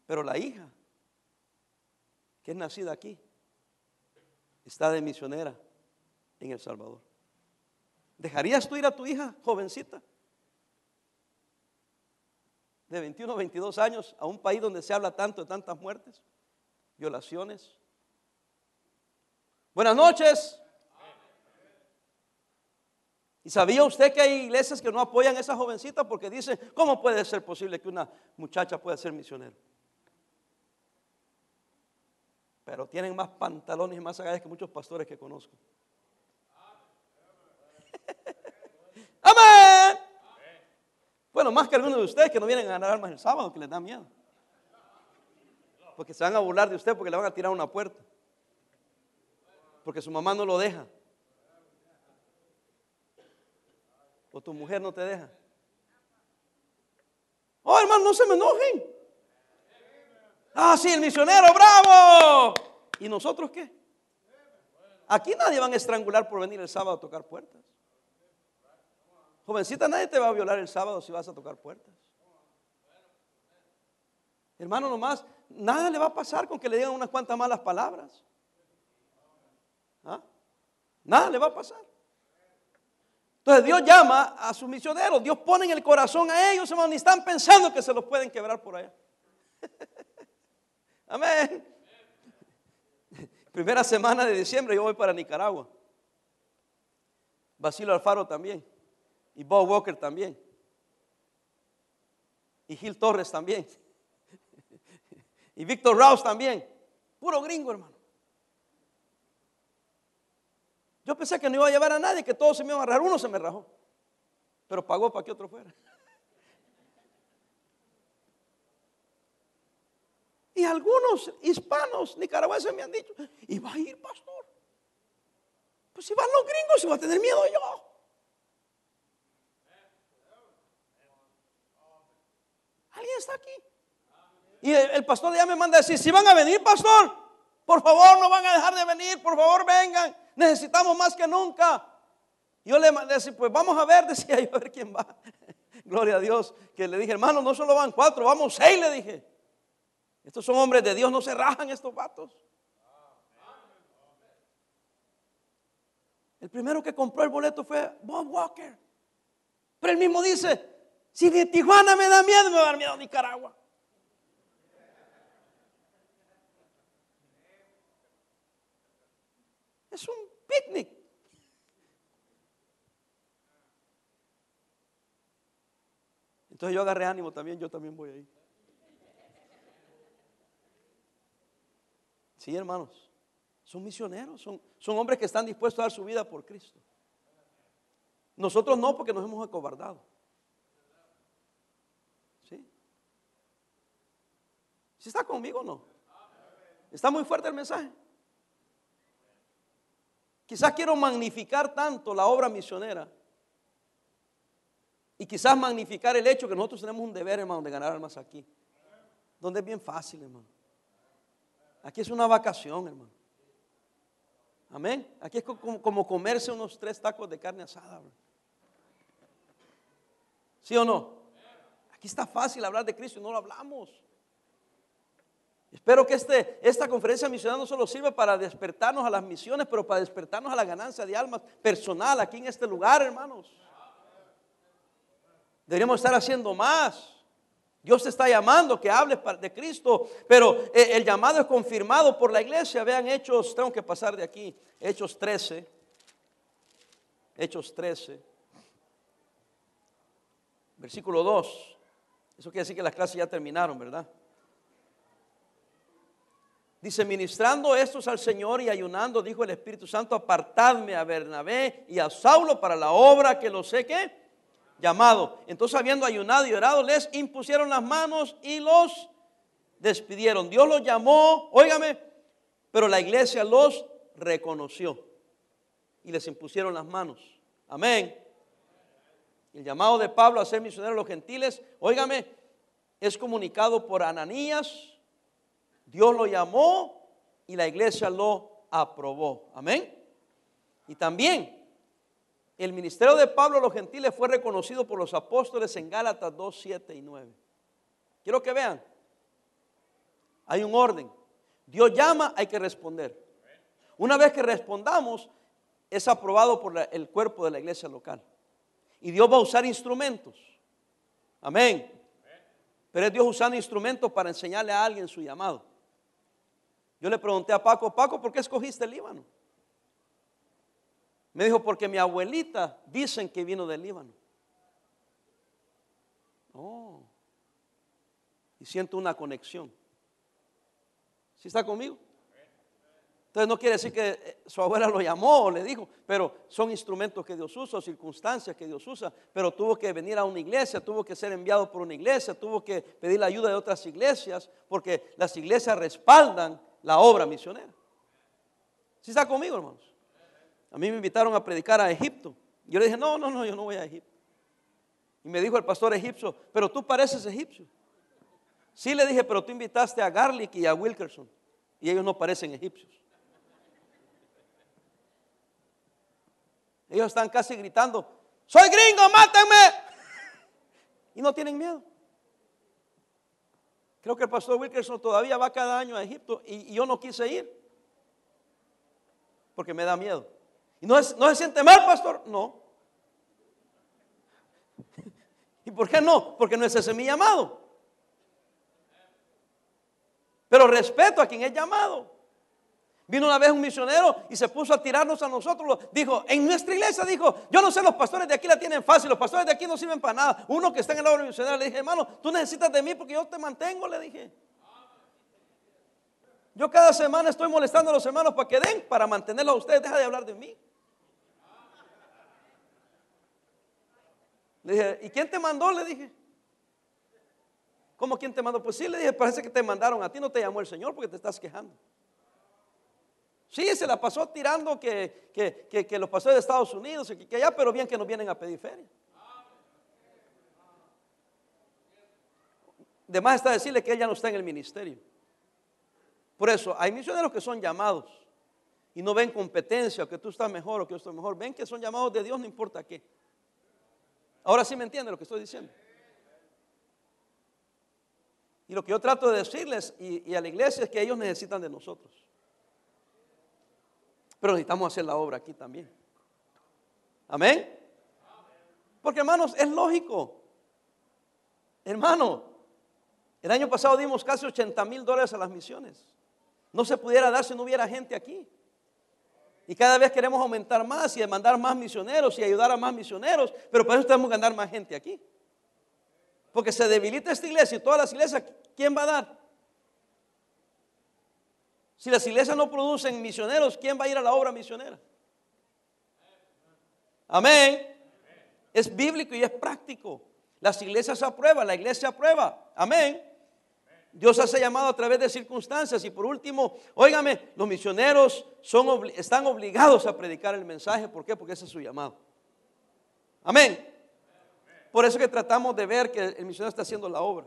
Pero la hija, que es nacida aquí, está de misionera en El Salvador. ¿Dejarías tú ir a tu hija, jovencita? De 21 o 22 años a un país donde se habla tanto de tantas muertes, violaciones, Buenas noches. ¿Y sabía usted que hay iglesias que no apoyan a esa jovencita porque dicen, ¿cómo puede ser posible que una muchacha pueda ser misionera? Pero tienen más pantalones y más agallas que muchos pastores que conozco. Amén. Bueno, más que algunos de ustedes que no vienen a ganar armas el sábado, que les da miedo. Porque se van a burlar de usted porque le van a tirar una puerta. Porque su mamá no lo deja. O tu mujer no te deja. Oh, hermano, no se me enojen. Ah, sí, el misionero, bravo. ¿Y nosotros qué? Aquí nadie van a estrangular por venir el sábado a tocar puertas. Jovencita, nadie te va a violar el sábado si vas a tocar puertas. Hermano, nomás, nada le va a pasar con que le digan unas cuantas malas palabras. ¿Ah? Nada le va a pasar. Entonces Dios llama a sus misioneros, Dios pone en el corazón a ellos, hermano, ni están pensando que se los pueden quebrar por allá. Amén. Primera semana de diciembre yo voy para Nicaragua. Basilio Alfaro también. Y Bob Walker también. Y Gil Torres también. Y Víctor Rouse también. Puro gringo, hermano. Yo pensé que no iba a llevar a nadie, que todos se me iban a rajar. Uno se me rajó. Pero pagó para que otro fuera. Y algunos hispanos nicaragüenses me han dicho, ¿y va a ir, pastor? Pues si van los gringos, si va a tener miedo yo. ¿Alguien está aquí? Y el, pastor ya me manda a decir, si van a venir, pastor, por favor no van a dejar de venir, por favor vengan, necesitamos más que nunca. Yo le decía, pues vamos a ver, decía yo, a ver quién va. Gloria a Dios, que le dije, hermano, no solo van cuatro, vamos seis, le dije. Estos son hombres de Dios, no se rajan estos vatos. El primero que compró el boleto fue Bob Walker. Pero él mismo dice, si de Tijuana me da miedo, me va a dar miedo a Nicaragua. Es un picnic. Entonces yo agarré ánimo también, yo también voy ahí. Sí, hermanos, son misioneros, son, son hombres que están dispuestos a dar su vida por Cristo. Nosotros no, porque nos hemos acobardado. ¿Sí? ¿Sí está conmigo o no? ¿Está muy fuerte el mensaje? Quizás quiero magnificar tanto la obra misionera. Y quizás magnificar el hecho que nosotros tenemos un deber, hermano, de ganar almas aquí. Donde es bien fácil, hermano. Aquí es una vacación, hermano. Amén. Aquí es como, comerse unos tres tacos de carne asada. ¿Sí o no? Aquí está fácil hablar de Cristo y no lo hablamos. Espero que este, esta conferencia misionera no solo sirva para despertarnos a las misiones, pero para despertarnos a la ganancia de almas personal aquí en este lugar, hermanos. Deberíamos estar haciendo más. Dios te está llamando que hables de Cristo, pero eh, el llamado es confirmado por la iglesia. Vean Hechos, tengo que pasar de aquí, Hechos 13. Hechos 13. Versículo 2. Eso quiere decir que las clases ya terminaron, ¿verdad? Dice, ministrando estos al Señor y ayunando, dijo el Espíritu Santo, apartadme a Bernabé y a Saulo para la obra que lo sé que llamado. Entonces, habiendo ayunado y orado, les impusieron las manos y los despidieron. Dios los llamó, óigame, pero la iglesia los reconoció y les impusieron las manos. Amén. El llamado de Pablo a ser misionero a los gentiles, óigame, es comunicado por Ananías, Dios lo llamó y la iglesia lo aprobó. Amén. Y también el ministerio de Pablo a los gentiles fue reconocido por los apóstoles en Gálatas 2, 7 y 9. Quiero que vean. Hay un orden. Dios llama, hay que responder. Una vez que respondamos, es aprobado por el cuerpo de la iglesia local. Y Dios va a usar instrumentos. Amén. Pero es Dios usando instrumentos para enseñarle a alguien su llamado. Yo le pregunté a Paco, Paco, ¿por qué escogiste el Líbano? Me dijo, porque mi abuelita dicen que vino del Líbano. Oh. Y siento una conexión. ¿Sí está conmigo? Entonces no quiere decir que eh, su abuela lo llamó o le dijo, pero son instrumentos que Dios usa, circunstancias que Dios usa. Pero tuvo que venir a una iglesia, tuvo que ser enviado por una iglesia, tuvo que pedir la ayuda de otras iglesias, porque las iglesias respaldan la obra misionera. ¿Sí está conmigo, hermanos? A mí me invitaron a predicar a Egipto. Yo le dije, no, no, no, yo no voy a Egipto. Y me dijo el pastor egipcio, pero tú pareces egipcio. Sí le dije, pero tú invitaste a Garlic y a Wilkerson. Y ellos no parecen egipcios. Ellos están casi gritando, soy gringo, mátenme. Y no tienen miedo. Creo que el pastor Wilkerson todavía va cada año a Egipto y, yo no quise ir. Porque me da miedo. ¿Y no, no se siente mal, pastor? No. ¿Y por qué no? Porque no es ese mi llamado. Pero respeto a quien es llamado. Vino una vez un misionero y se puso a tirarnos a nosotros. Dijo, en nuestra iglesia dijo, yo no sé, los pastores de aquí la tienen fácil, los pastores de aquí no sirven para nada. Uno que está en el obra misionera le dije, hermano, tú necesitas de mí porque yo te mantengo, le dije. Yo cada semana estoy molestando a los hermanos para que den, para mantenerlos a ustedes. Deja de hablar de mí. Le dije, ¿y quién te mandó? Le dije. ¿Cómo quién te mandó? Pues sí, le dije, parece que te mandaron a ti, no te llamó el Señor porque te estás quejando. Sí, se la pasó tirando que, que, los pasó de Estados Unidos, que, que allá, pero bien que nos vienen a pedir feria. De está decirle que ella no está en el ministerio. Por eso, hay misioneros que son llamados y no ven competencia, que tú estás mejor o que yo estoy mejor. Ven que son llamados de Dios, no importa qué. Ahora sí me entiende lo que estoy diciendo. Y lo que yo trato de decirles y a la iglesia es que ellos necesitan de nosotros. Pero necesitamos hacer la obra aquí también. Amén. Porque hermanos, es lógico. Hermano, el año pasado dimos casi 80 mil dólares a las misiones. No se pudiera dar si no hubiera gente aquí. Y cada vez queremos aumentar más y mandar más misioneros y ayudar a más misioneros, pero para eso tenemos que ganar más gente aquí. Porque se debilita esta iglesia y todas las iglesias, ¿quién va a dar? Si las iglesias no producen misioneros, ¿quién va a ir a la obra misionera? Amén. Es bíblico y es práctico. Las iglesias aprueban, la iglesia aprueba. Amén. Dios hace llamado a través de circunstancias. Y por último, óigame, los misioneros son, están obligados a predicar el mensaje. ¿Por qué? Porque ese es su llamado. Amén. Por eso que tratamos de ver que el misionero está haciendo la obra.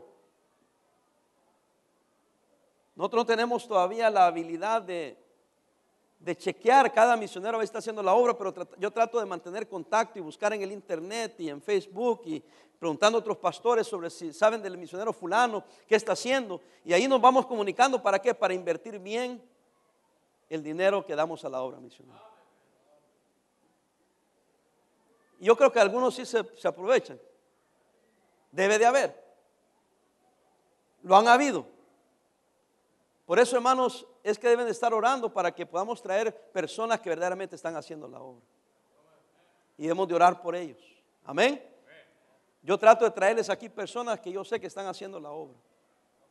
Nosotros no tenemos todavía la habilidad de, chequear cada misionero que está haciendo la obra, pero yo trato de mantener contacto y buscar en el internet y en Facebook y preguntando a otros pastores sobre si saben del misionero fulano, qué está haciendo. Y ahí nos vamos comunicando para qué, para invertir bien el dinero que damos a la obra misionera. Yo creo que algunos sí se, se aprovechan. Debe de haber. Lo han habido. Por eso, hermanos, es que deben de estar orando para que podamos traer personas que verdaderamente están haciendo la obra. Y debemos de orar por ellos. Amén. Yo trato de traerles aquí personas que yo sé que están haciendo la obra.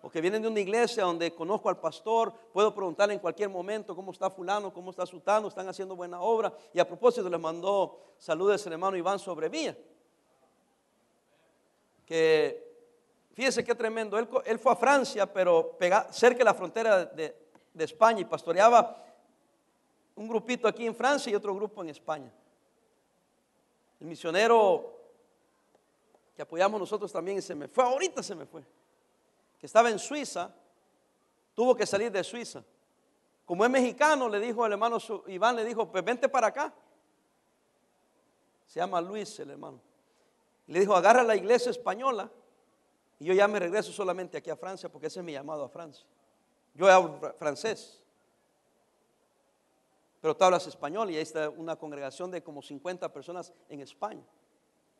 O que vienen de una iglesia donde conozco al pastor, puedo preguntarle en cualquier momento cómo está fulano, cómo está sutano, están haciendo buena obra. Y a propósito les mandó saludos el hermano Iván Sobrevía. Que Fíjese qué tremendo. Él, fue a Francia, pero cerca de la frontera de, España y pastoreaba un grupito aquí en Francia y otro grupo en España. El misionero que apoyamos nosotros también se me fue, ahorita se me fue, que estaba en Suiza, tuvo que salir de Suiza. Como es mexicano, le dijo el hermano Iván, le dijo, pues vente para acá. Se llama Luis el hermano. Le dijo, agarra la iglesia española y yo ya me regreso solamente aquí a Francia porque ese es mi llamado a Francia. Yo hablo francés. Pero tú hablas español y ahí está una congregación de como 50 personas en España.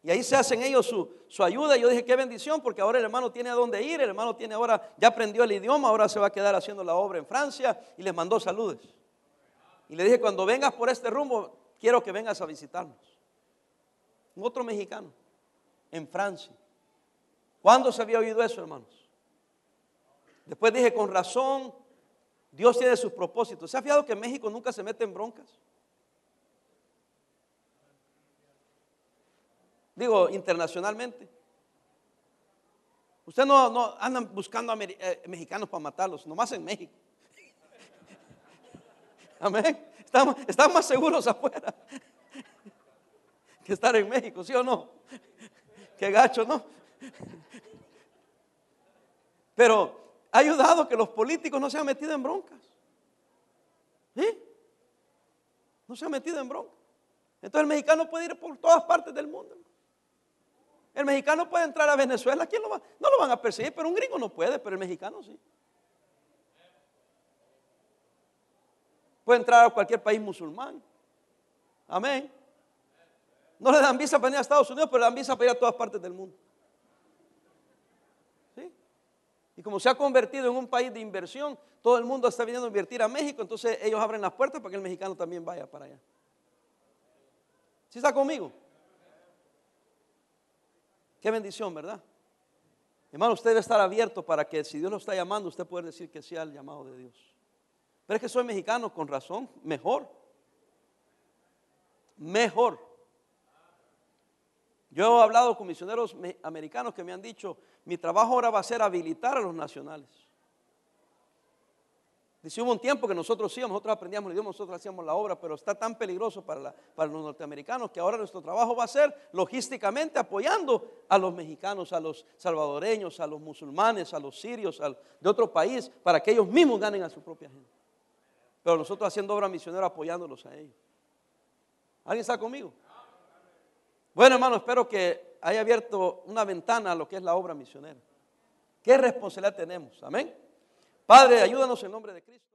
Y ahí se hacen ellos su, su, ayuda. Y yo dije, qué bendición, porque ahora el hermano tiene a dónde ir. El hermano tiene ahora, ya aprendió el idioma, ahora se va a quedar haciendo la obra en Francia. Y les mandó saludos. Y le dije, cuando vengas por este rumbo, quiero que vengas a visitarnos. Un otro mexicano, en Francia. ¿Cuándo se había oído eso, hermanos? Después dije, con razón, Dios tiene sus propósitos. ¿Se ha fijado que México nunca se mete en broncas? Digo, internacionalmente. Usted no, no andan buscando a eh, mexicanos para matarlos, nomás en México. Amén. Estamos, estamos más seguros afuera que estar en México, ¿sí o no? Qué gacho, ¿no? Pero ha ayudado que los políticos no se han metido en broncas. ¿Sí? No se han metido en broncas. Entonces el mexicano puede ir por todas partes del mundo. El mexicano puede entrar a Venezuela, ¿quién lo va? No lo van a perseguir, pero un gringo no puede, pero el mexicano sí. Puede entrar a cualquier país musulmán. Amén. No le dan visa para ir a Estados Unidos, pero le dan visa para ir a todas partes del mundo. ¿Sí? Y como se ha convertido en un país de inversión, todo el mundo está viniendo a invertir a México, entonces ellos abren las puertas para que el mexicano también vaya para allá. ¿Sí está conmigo? Qué bendición, ¿verdad? Hermano, usted debe estar abierto para que si Dios lo está llamando, usted pueda decir que sea el llamado de Dios. Pero es que soy mexicano, con razón, mejor. Mejor. Yo he hablado con misioneros americanos que me han dicho, mi trabajo ahora va a ser habilitar a los nacionales. Dice, hubo un tiempo que nosotros sí, nosotros aprendíamos el idioma, nosotros hacíamos la obra, pero está tan peligroso para, los norteamericanos que ahora nuestro trabajo va a ser logísticamente apoyando a los mexicanos, a los salvadoreños, a los musulmanes, a los sirios de otro país, para que ellos mismos ganen a su propia gente. Pero nosotros haciendo obra misionera apoyándolos a ellos. ¿Alguien está conmigo? Bueno, hermano, espero que haya abierto una ventana a lo que es la obra misionera. ¿Qué responsabilidad tenemos? Amén. Padre, ayúdanos en nombre de Cristo.